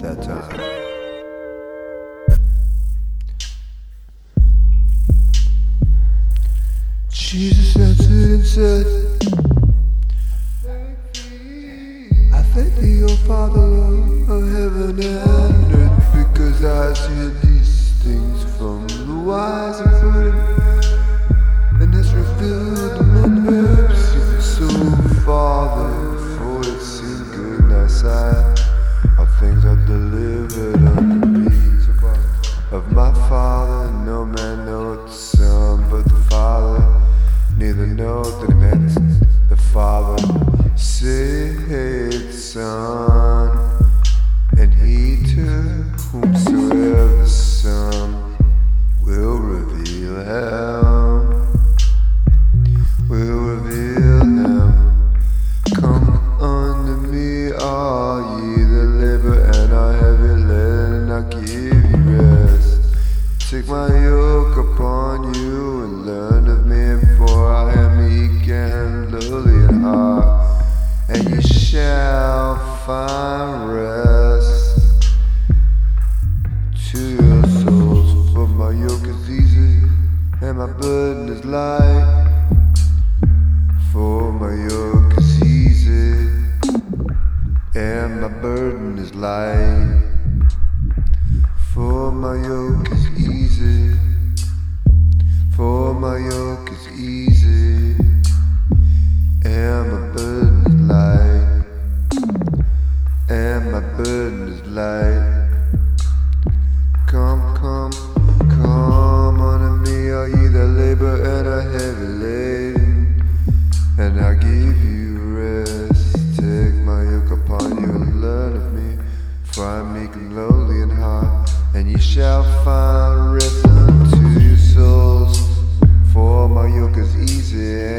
that time. Jesus answered and said, I thank thee, O Father of heaven and earth, because I see these things from the wise and prudent, no man knoweth the Son, but the Father, neither knoweth the man the Father, save the Son, and lowly heart, and you shall find rest to your souls. For my yoke is easy and my burden is light. For my yoke is easy and my burden is light. For my yoke is easy. For my yoke is easy light. Come, come, come unto me, all ye that labor and are heavy laden, and I give you rest. Take my yoke upon you and learn of me, for I am meek and lowly in heart, and ye shall find rest unto your souls. For my yoke is easy